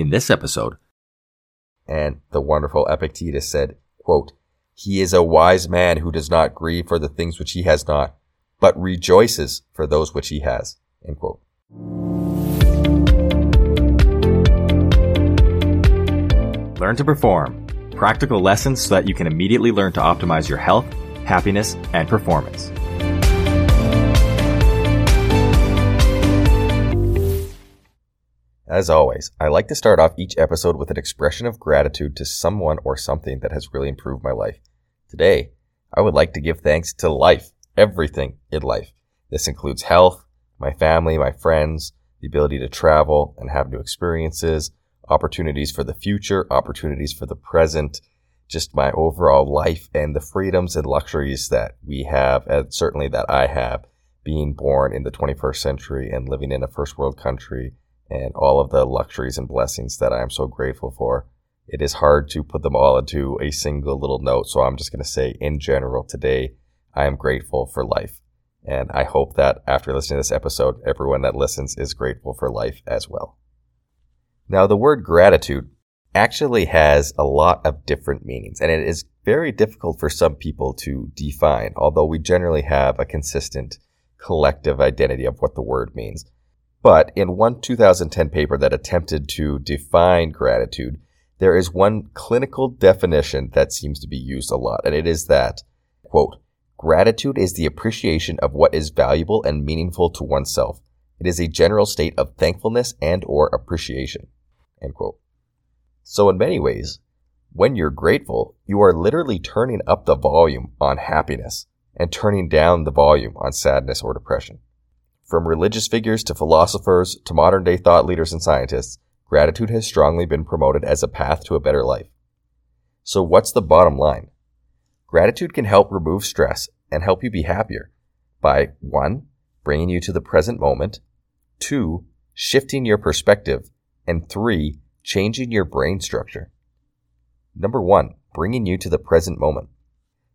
In this episode, and the wonderful Epictetus said, quote, He is a wise man who does not grieve for the things which he has not, but rejoices for those which he has. End quote. Learn to perform. Practical lessons so that you can immediately learn to optimize your health, happiness, and performance. As always, I like to start off each episode with an expression of gratitude to someone or something that has really improved my life. Today, I would like to give thanks to life, everything in life. This includes health, my family, my friends, the ability to travel and have new experiences, opportunities for the future, opportunities for the present, just my overall life and the freedoms and luxuries that we have, and certainly that I have, being born in the 21st century and living in a first world country and all of the luxuries and blessings that I am so grateful for. It is hard to put them all into a single little note, so I'm just going to say in general today, I am grateful for life. And I hope that after listening to this episode, everyone that listens is grateful for life as well. Now, the word gratitude actually has a lot of different meanings, and it is very difficult for some people to define, although we generally have a consistent collective identity of what the word means. But in one 2010 paper that attempted to define gratitude, there is one clinical definition that seems to be used a lot, and it is that, quote, gratitude is the appreciation of what is valuable and meaningful to oneself. It is a general state of thankfulness and or appreciation, end quote. So in many ways, when you're grateful, you are literally turning up the volume on happiness and turning down the volume on sadness or depression. From religious figures to philosophers to modern day thought leaders and scientists, gratitude has strongly been promoted as a path to a better life. So what's the bottom line? Gratitude can help remove stress and help you be happier by 1. bringing you to the present moment, 2. shifting your perspective, and 3. changing your brain structure. Number 1. bringing you to the present moment.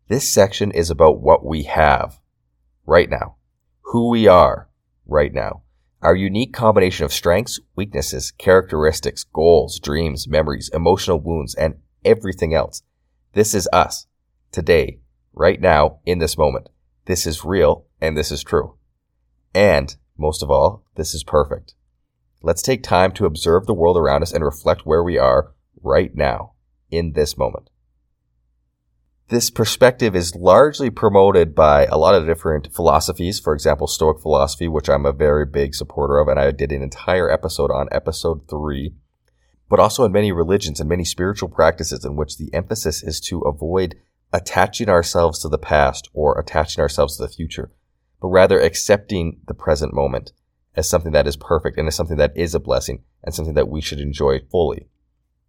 This section is about what we have right now, who we are, right now. Our unique combination of strengths, weaknesses, characteristics, goals, dreams, memories, emotional wounds, and everything else. This is us. Today. Right now. In this moment. This is real and this is true. And, most of all, this is perfect. Let's take time to observe the world around us and reflect where we are right now, in this moment this perspective is largely promoted by a lot of different philosophies. For example, Stoic philosophy, which I'm a very big supporter of, and I did an entire episode on episode three. But also in many religions and many spiritual practices in which the emphasis is to avoid attaching ourselves to the past or attaching ourselves to the future, but rather accepting the present moment as something that is perfect and as something that is a blessing and something that we should enjoy fully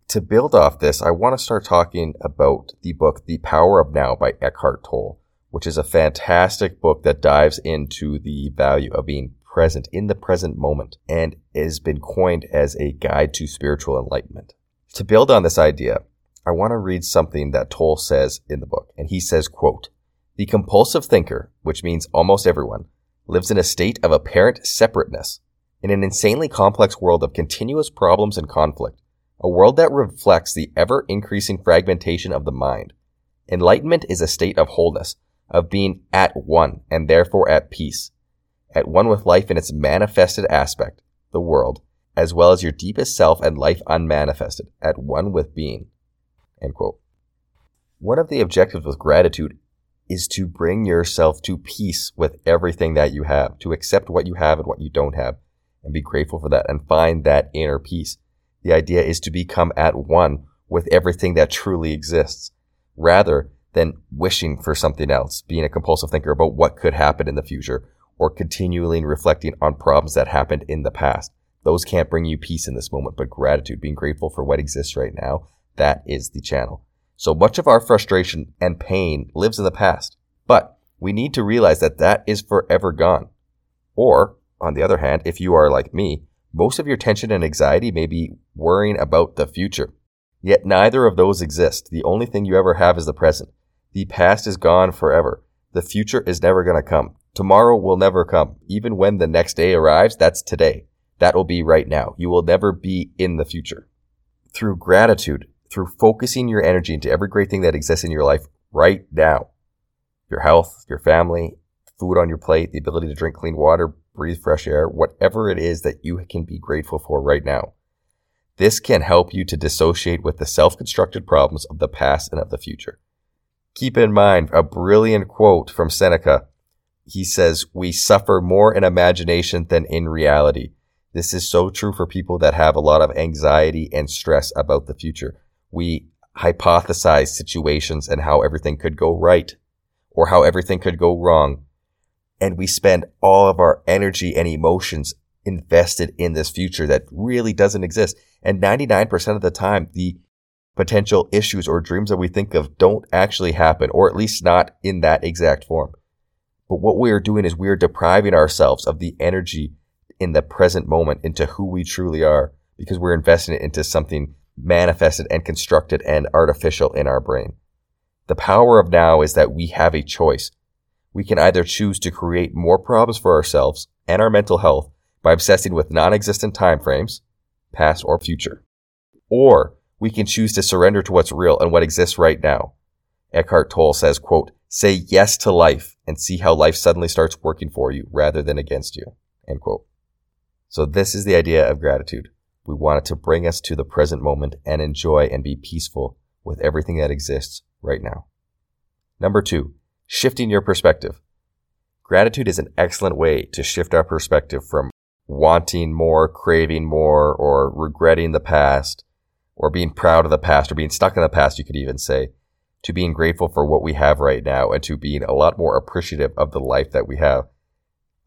to build off this, I want to start talking about the book The Power of Now by Eckhart Tolle, which is a fantastic book that dives into the value of being present in the present moment and has been coined as a guide to spiritual enlightenment. To build on this idea, I want to read something that Tolle says in the book. And he says, quote, the compulsive thinker, which means almost everyone, lives in a state of apparent separateness in an insanely complex world of continuous problems and conflict a world that reflects the ever increasing fragmentation of the mind. Enlightenment is a state of wholeness, of being at one and therefore at peace, at one with life in its manifested aspect, the world, as well as your deepest self and life unmanifested, at one with being. One of the objectives with gratitude is to bring yourself to peace with everything that you have, to accept what you have and what you don't have, and be grateful for that and find that inner peace. The idea is to become at one with everything that truly exists, rather than wishing for something else, being a compulsive thinker about what could happen in the future, or continually reflecting on problems that happened in the past. Those can't bring you peace in this moment, but gratitude, being grateful for what exists right now, that is the channel. So much of our frustration and pain lives in the past, but we need to realize that that is forever gone. Or, on the other hand, if you are like me, most of your tension and anxiety may be worrying about the future. Yet neither of those exist. The only thing you ever have is the present. The past is gone forever. The future is never going to come. Tomorrow will never come. Even when the next day arrives, that's today. That will be right now. You will never be in the future. through gratitude, through focusing your energy into every great thing that exists in your life right now. Your health, your family, food on your plate, the ability to drink clean water, breathe fresh air, whatever it is that you can be grateful for right now. This can help you to dissociate with the self-constructed problems of the past and of the future. Keep in mind a brilliant quote from Seneca. He says, we suffer more in imagination than in reality. This is so true for people that have a lot of anxiety and stress about the future. We hypothesize situations and how everything could go right or how everything could go wrong. And we spend all of our energy and emotions invested in this future that really doesn't exist. And 99% of the time, the potential issues or dreams that we think of don't actually happen, or at least not in that exact form. But what we are doing is we are depriving ourselves of the energy in the present moment into who we truly are because we're investing it into something manifested and constructed and artificial in our brain. The power of now is that we have a choice. We can either choose to create more problems for ourselves and our mental health by obsessing with non-existent time frames, past or future. Or we can choose to surrender to what's real and what exists right now. Eckhart Tolle says, quote, say yes to life and see how life suddenly starts working for you rather than against you, end quote. So this is the idea of gratitude. We want it to bring us to the present moment and enjoy and be peaceful with everything that exists right now. Number two, shifting your perspective. Gratitude is an excellent way to shift our perspective from wanting more, craving more, or regretting the past, or being proud of the past, or being stuck in the past, you could even say, to being grateful for what we have right now and to being a lot more appreciative of the life that we have.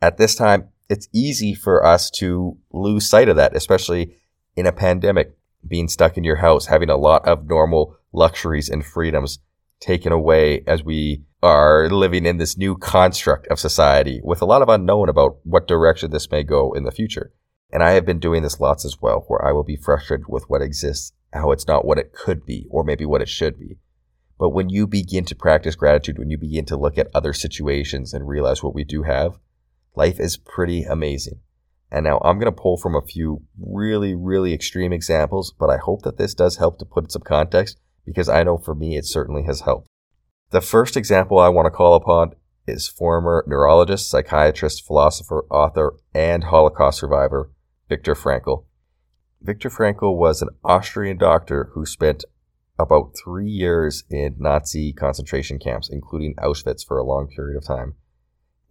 At this time, it's easy for us to lose sight of that, especially in a pandemic, being stuck in your house, having a lot of normal luxuries and freedoms taken away as we are living in this new construct of society with a lot of unknown about what direction this may go in the future. And I have been doing this lots as well, where I will be frustrated with what exists, how it's not what it could be, or maybe what it should be. But when you begin to practice gratitude, when you begin to look at other situations and realize what we do have, life is pretty amazing. And now I'm going to pull from a few really, really extreme examples, but I hope that this does help to put some context because I know for me it certainly has helped. The first example I want to call upon is former neurologist, psychiatrist, philosopher, author, and Holocaust survivor, Viktor Frankl. Viktor Frankl was an Austrian doctor who spent about three years in Nazi concentration camps, including Auschwitz for a long period of time.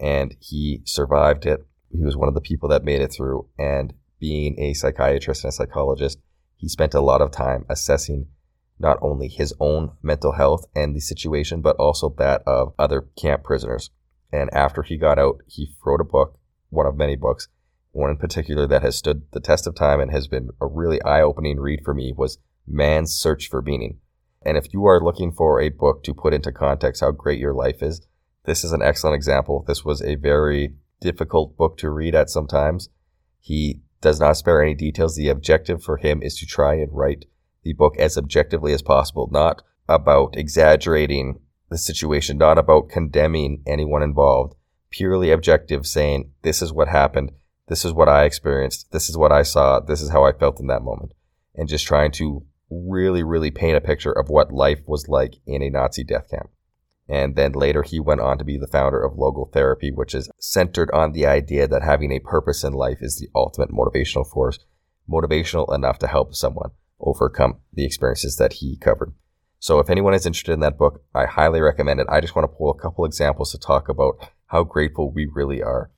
And he survived it. He was one of the people that made it through. And being a psychiatrist and a psychologist, he spent a lot of time assessing not only his own mental health and the situation, but also that of other camp prisoners. And after he got out, he wrote a book, one of many books. One in particular that has stood the test of time and has been a really eye-opening read for me was Man's Search for Meaning. And if you are looking for a book to put into context how great your life is, this is an excellent example. This was a very difficult book to read at sometimes. He does not spare any details. The objective for him is to try and write the book as objectively as possible, not about exaggerating the situation, not about condemning anyone involved, purely objective, saying, this is what happened, this is what I experienced, this is what I saw, this is how I felt in that moment, and just trying to really, really paint a picture of what life was like in a Nazi death camp. And then later he went on to be the founder of logotherapy, which is centered on the idea that having a purpose in life is the ultimate motivational force, motivational enough to help someone overcome the experiences that he covered. So if anyone is interested in that book, I highly recommend it. I just want to pull a couple examples to talk about how grateful we really are.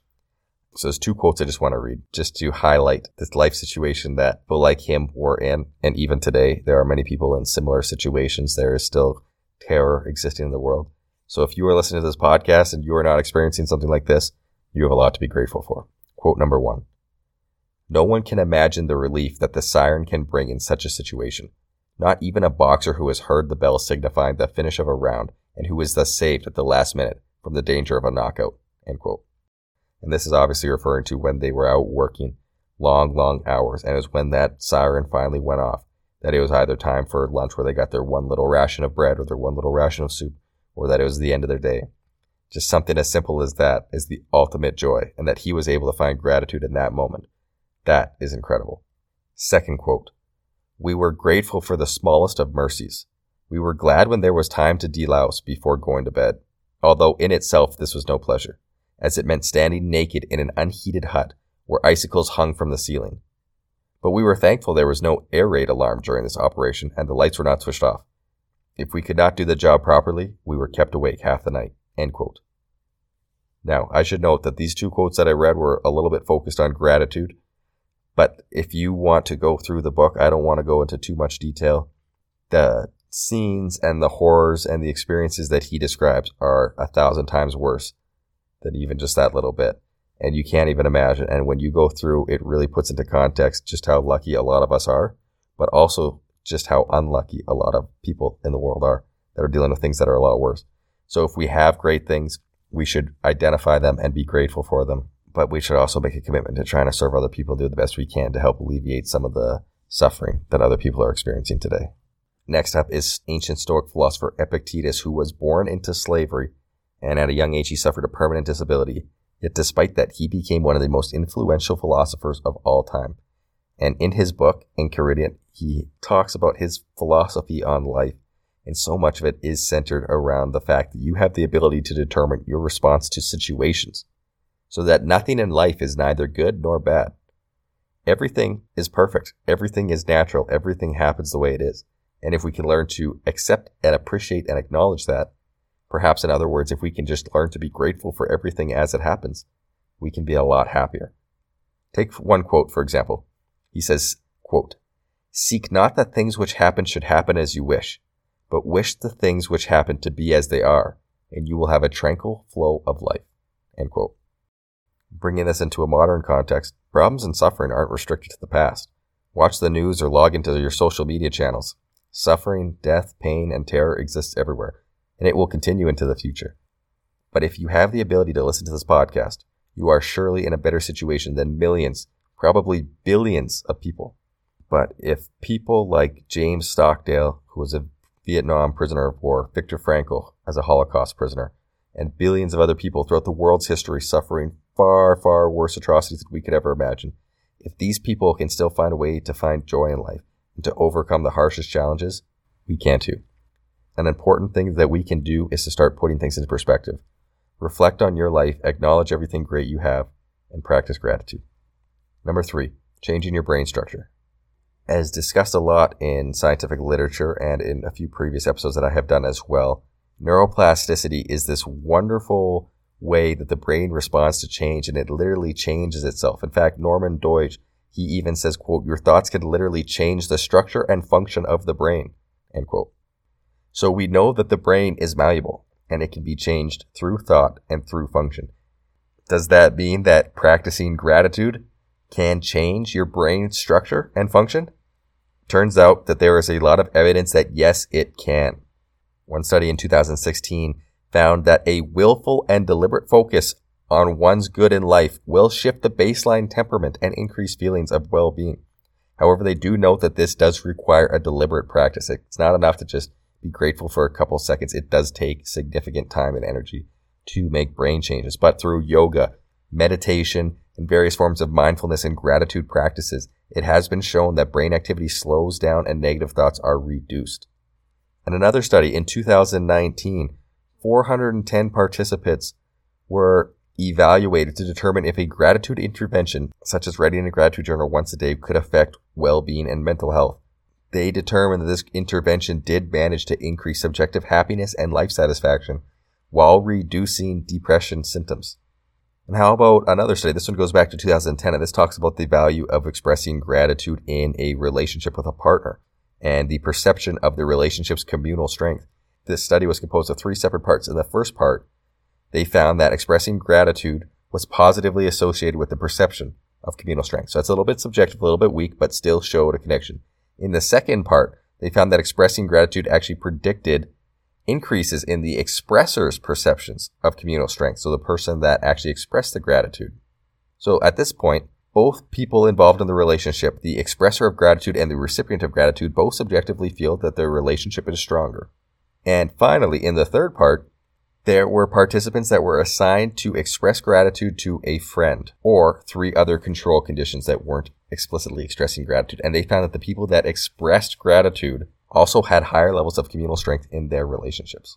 So there's two quotes I just want to read just to highlight this life situation that people like him were in. And even today, there are many people in similar situations. There is still terror existing in the world. So if you are listening to this podcast and you are not experiencing something like this, you have a lot to be grateful for. Quote number one. No one can imagine the relief that the siren can bring in such a situation. Not even a boxer who has heard the bell signifying the finish of a round and who is thus saved at the last minute from the danger of a knockout. And this is obviously referring to when they were out working long, long hours. And it was when that siren finally went off that it was either time for lunch where they got their one little ration of bread or their one little ration of soup or that it was the end of their day. Just something as simple as that is the ultimate joy and that he was able to find gratitude in that moment that is incredible. Second quote We were grateful for the smallest of mercies. We were glad when there was time to delouse before going to bed, although in itself this was no pleasure, as it meant standing naked in an unheated hut where icicles hung from the ceiling. But we were thankful there was no air raid alarm during this operation and the lights were not switched off. If we could not do the job properly, we were kept awake half the night. Now, I should note that these two quotes that I read were a little bit focused on gratitude, but if you want to go through the book, I don't want to go into too much detail. The scenes and the horrors and the experiences that he describes are a thousand times worse than even just that little bit. And you can't even imagine. And when you go through, it really puts into context just how lucky a lot of us are, but also just how unlucky a lot of people in the world are that are dealing with things that are a lot worse. So if we have great things, we should identify them and be grateful for them. But we should also make a commitment to trying to serve other people, do the best we can to help alleviate some of the suffering that other people are experiencing today. Next up is ancient Stoic philosopher Epictetus, who was born into slavery and at a young age he suffered a permanent disability. Yet despite that, he became one of the most influential philosophers of all time. And in his book, Enchiridion, he talks about his philosophy on life. And so much of it is centered around the fact that you have the ability to determine your response to situations. So that nothing in life is neither good nor bad. Everything is perfect. Everything is natural. Everything happens the way it is. And if we can learn to accept and appreciate and acknowledge that, perhaps in other words, if we can just learn to be grateful for everything as it happens, we can be a lot happier. Take one quote, for example. He says, quote, Seek not that things which happen should happen as you wish, but wish the things which happen to be as they are, and you will have a tranquil flow of life. End quote. Bringing this into a modern context, problems and suffering aren't restricted to the past. Watch the news or log into your social media channels. Suffering, death, pain, and terror exists everywhere, and it will continue into the future. But if you have the ability to listen to this podcast, you are surely in a better situation than millions, probably billions of people. But if people like James Stockdale, who was a Vietnam prisoner of war, Viktor Frankl as a Holocaust prisoner, and billions of other people throughout the world's history suffering far, far worse atrocities than we could ever imagine, if these people can still find a way to find joy in life, and to overcome the harshest challenges, we can too. An important thing that we can do is to start putting things into perspective. Reflect on your life, acknowledge everything great you have, and practice gratitude. Number three, changing your brain structure. As discussed a lot in scientific literature and in a few previous episodes that I have done as well, neuroplasticity is this wonderful way that the brain responds to change and it literally changes itself. In fact, Norman Doidge he even says, quote, your thoughts can literally change the structure and function of the brain, end quote. So we know that the brain is malleable and it can be changed through thought and through function. Does that mean that practicing gratitude can change your brain structure and function? Turns out that there is a lot of evidence that yes, it can. One study in 2016 found that a willful and deliberate focus on one's good in life will shift the baseline temperament and increase feelings of well-being. However, they do note that this does require a deliberate practice. It's not enough to just be grateful for a couple seconds. It does take significant time and energy to make brain changes. But through yoga, meditation, and various forms of mindfulness and gratitude practices, it has been shown that brain activity slows down and negative thoughts are reduced. In another study in 2019, 410 participants were evaluated to determine if a gratitude intervention, such as writing a gratitude journal once a day, could affect well-being and mental health. They determined that this intervention did manage to increase subjective happiness and life satisfaction while reducing depression symptoms. And how about another study? This one goes back to 2010, and this talks about the value of expressing gratitude in a relationship with a partner and the perception of the relationship's communal strength. This study was composed of three separate parts. In the first part, they found that expressing gratitude was positively associated with the perception of communal strength. So that's a little bit subjective, a little bit weak, but still showed a connection. In the second part, they found that expressing gratitude actually predicted increases in the expressor's perceptions of communal strength. So the person that actually expressed the gratitude. So at this point, both people involved in the relationship, the expresser of gratitude and the recipient of gratitude, both subjectively feel that their relationship is stronger. And finally, in the third part, there were participants that were assigned to express gratitude to a friend or three other control conditions that weren't explicitly expressing gratitude. And they found that the people that expressed gratitude also had higher levels of communal strength in their relationships.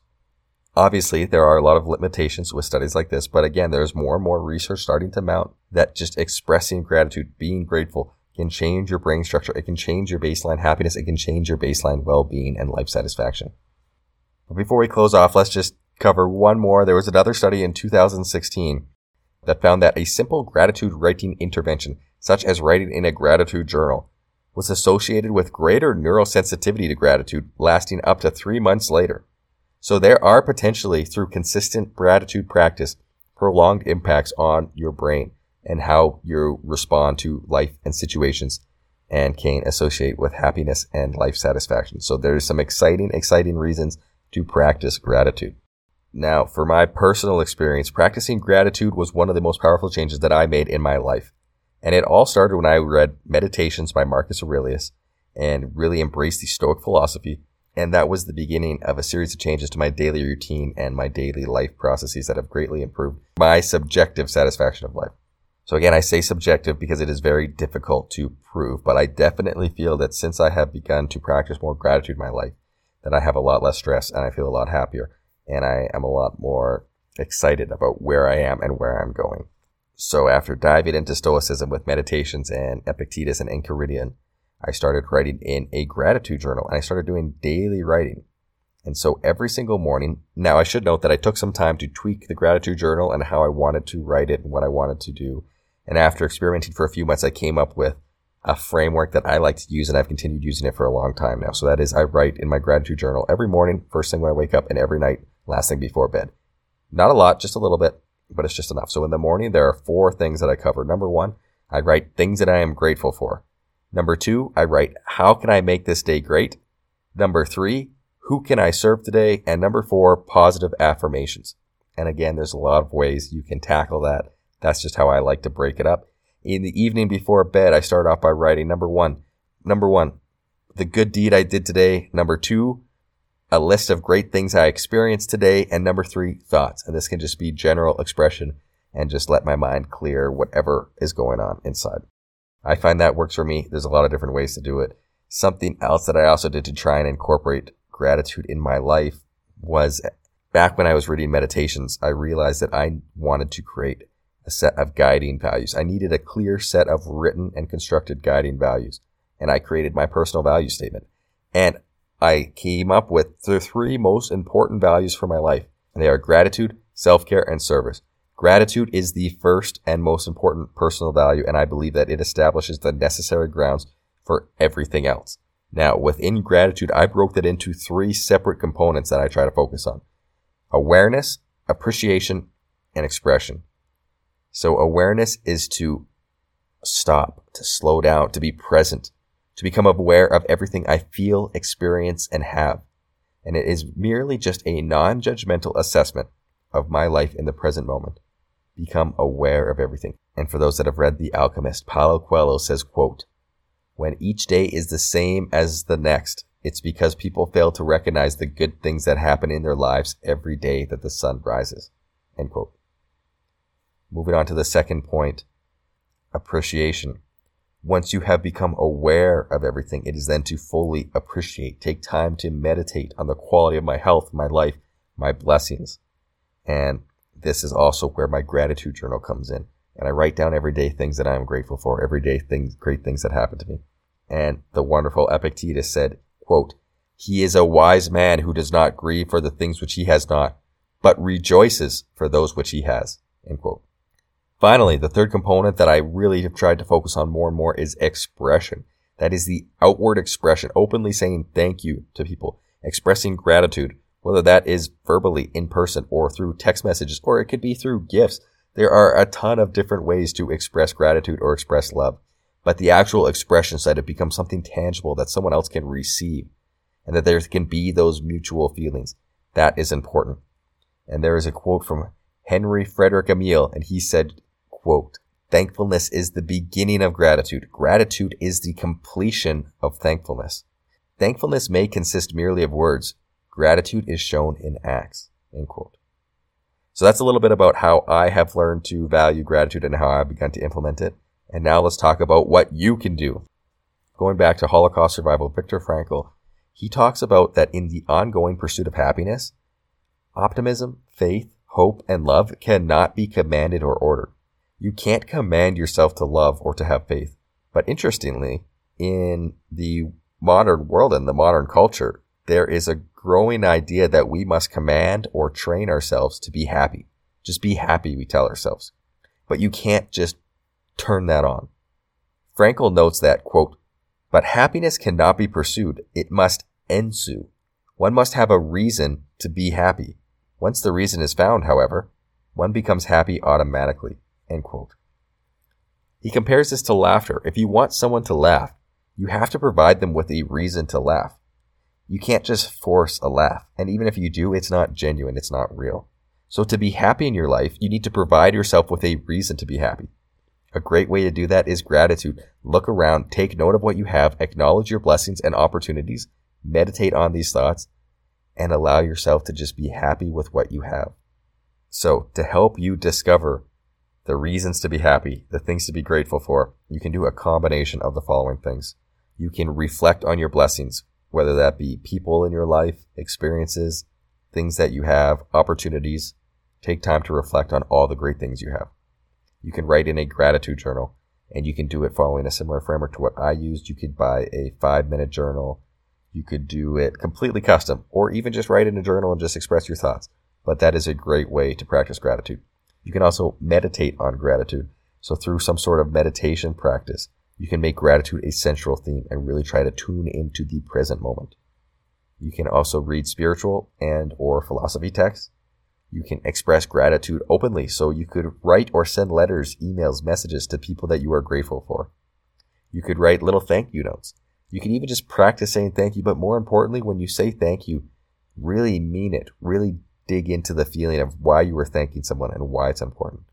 Obviously, there are a lot of limitations with studies like this, but again, there's more and more research starting to mount that just expressing gratitude, being grateful, can change your brain structure. It can change your baseline happiness. It can change your baseline well-being and life satisfaction. But before we close off, let's just cover one more. There was another study in 2016 that found that a simple gratitude writing intervention, such as writing in a gratitude journal, was associated with greater neurosensitivity to gratitude lasting up to three months later. So there are potentially, through consistent gratitude practice, prolonged impacts on your brain and how you respond to life and situations and can associate with happiness and life satisfaction. So there's some exciting, exciting reasons to practice gratitude. Now, for my personal experience, practicing gratitude was one of the most powerful changes that I made in my life. And it all started when I read Meditations by Marcus Aurelius and really embraced the Stoic philosophy. And that was the beginning of a series of changes to my daily routine and my daily life processes that have greatly improved my subjective satisfaction of life. So again, I say subjective because it is very difficult to prove, but I definitely feel that since I have begun to practice more gratitude in my life, that I have a lot less stress and I feel a lot happier and I am a lot more excited about where I am and where I'm going. So after diving into Stoicism with meditations and Epictetus and Enchiridion, I started writing in a gratitude journal and I started doing daily writing. And so every single morning, now I should note that I took some time to tweak the gratitude journal and how I wanted to write it and what I wanted to do. And after experimenting for a few months, I came up with a framework that I like to use and I've continued using it for a long time now. So that is I write in my gratitude journal every morning, first thing when I wake up and every night last thing before bed. Not a lot, just a little bit, but it's just enough. So in the morning, there are four things that I cover. Number one, I write things that I am grateful for. Number two, I write, how can I make this day great? Number three, who can I serve today? And number four, positive affirmations. And again, there's a lot of ways you can tackle that. That's just how I like to break it up. In the evening before bed, I start off by writing number one, number one, the good deed I did today. Number two, a list of great things I experienced today. And number three, thoughts. And this can just be general expression and just let my mind clear whatever is going on inside. I find that works for me. There's a lot of different ways to do it. Something else that I also did to try and incorporate gratitude in my life was back when I was reading meditations, I realized that I wanted to create a set of guiding values. I needed a clear set of written and constructed guiding values. And I created my personal value statement. And I came up with the three most important values for my life. And they are gratitude, self-care, and service. Gratitude is the first and most important personal value, and I believe that it establishes the necessary grounds for everything else. Now, within gratitude, I broke that into three separate components that I try to focus on. Awareness, appreciation, and expression. So awareness is to stop, to slow down, to be present, to become aware of everything I feel, experience, and have. And it is merely just a non-judgmental assessment of my life in the present moment. Become aware of everything. And for those that have read The Alchemist, Paulo Coelho says, quote, when each day is the same as the next, it's because people fail to recognize the good things that happen in their lives every day that the sun rises. End quote. Moving on to the second point, appreciation. Once you have become aware of everything, it is then to fully appreciate. Take time to meditate on the quality of my health, my life, my blessings. And this is also where my gratitude journal comes in. And I write down everyday things that I am grateful for, everyday things, great things that happen to me. And the wonderful Epictetus said, quote, He is a wise man who does not grieve for the things which he has not, but rejoices for those which he has. End quote. Finally, the third component that I really have tried to focus on more and more is expression. That is the outward expression, openly saying thank you to people, expressing gratitude, whether that is verbally in person or through text messages, or it could be through gifts. There are a ton of different ways to express gratitude or express love, but the actual expression side, it becomes something tangible that someone else can receive and that there can be those mutual feelings. That is important. And there is a quote from Henry Frederick Amiel, and he said, quote, thankfulness is the beginning of gratitude. Gratitude is the completion of thankfulness. Thankfulness may consist merely of words. Gratitude is shown in acts. End quote. So that's a little bit about how I have learned to value gratitude and how I've begun to implement it. And now let's talk about what you can do. Going back to Holocaust survival, Viktor Frankl, he talks about that in the ongoing pursuit of happiness, optimism, faith, hope, and love cannot be commanded or ordered. You can't command yourself to love or to have faith. But interestingly, in the modern world and the modern culture, there is a growing idea that we must command or train ourselves to be happy. Just be happy, we tell ourselves. But you can't just turn that on. Frankl notes that, quote, but happiness cannot be pursued. It must ensue. One must have a reason to be happy. Once the reason is found, however, one becomes happy automatically. End quote. He compares this to laughter. If you want someone to laugh, you have to provide them with a reason to laugh. You can't just force a laugh. And even if you do, it's not genuine. It's not real. So to be happy in your life, you need to provide yourself with a reason to be happy. A great way to do that is gratitude. Look around, take note of what you have, acknowledge your blessings and opportunities, meditate on these thoughts, and allow yourself to just be happy with what you have. So to help you discover the reasons to be happy, the things to be grateful for, you can do a combination of the following things. You can reflect on your blessings, whether that be people in your life, experiences, things that you have, opportunities. Take time to reflect on all the great things you have. You can write in a gratitude journal and you can do it following a similar framework to what I used. You could buy a five minute journal. You could do it completely custom or even just write in a journal and just express your thoughts. But that is a great way to practice gratitude. You can also meditate on gratitude. So through some sort of meditation practice, you can make gratitude a central theme and really try to tune into the present moment. You can also read spiritual and or philosophy texts. You can express gratitude openly. So you could write or send letters, emails, messages to people that you are grateful for. You could write little thank you notes. You can even just practice saying thank you. But more importantly, when you say thank you, really mean it. Really dig into the feeling of why you were thanking someone and why it's important.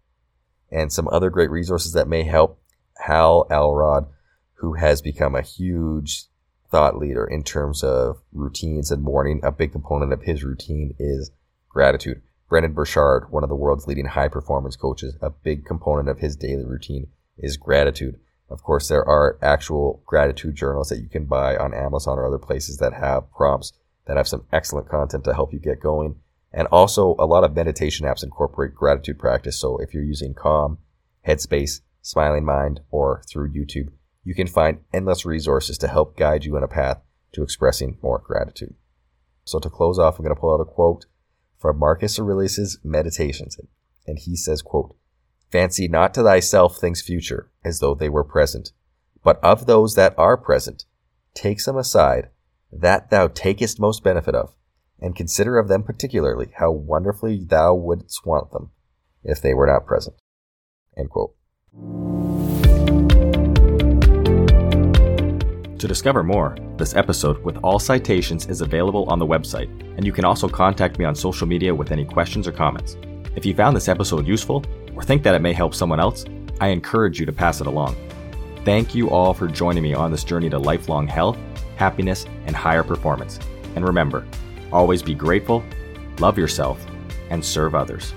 And some other great resources that may help Hal Elrod, who has become a huge thought leader in terms of routines and morning. A big component of his routine is gratitude. Brendon Burchard, one of the world's leading high performance coaches, a big component of his daily routine is gratitude. Of course, there are actual gratitude journals that you can buy on Amazon or other places that have prompts that have some excellent content to help you get going. And also, a lot of meditation apps incorporate gratitude practice. So if you're using Calm, Headspace, Smiling Mind, or through YouTube, you can find endless resources to help guide you on a path to expressing more gratitude. So to close off, I'm going to pull out a quote from Marcus Aurelius' Meditations. And he says, quote, Fancy not to thyself things future, as though they were present, but of those that are present, take some aside, that thou takest most benefit of, and consider of them particularly how wonderfully thou wouldst want them if they were not present. To discover more, this episode with all citations is available on the website, and you can also contact me on social media with any questions or comments. If you found this episode useful or think that it may help someone else, I encourage you to pass it along. Thank you all for joining me on this journey to lifelong health, happiness, and higher performance. And remember, Always be grateful, love yourself, and serve others.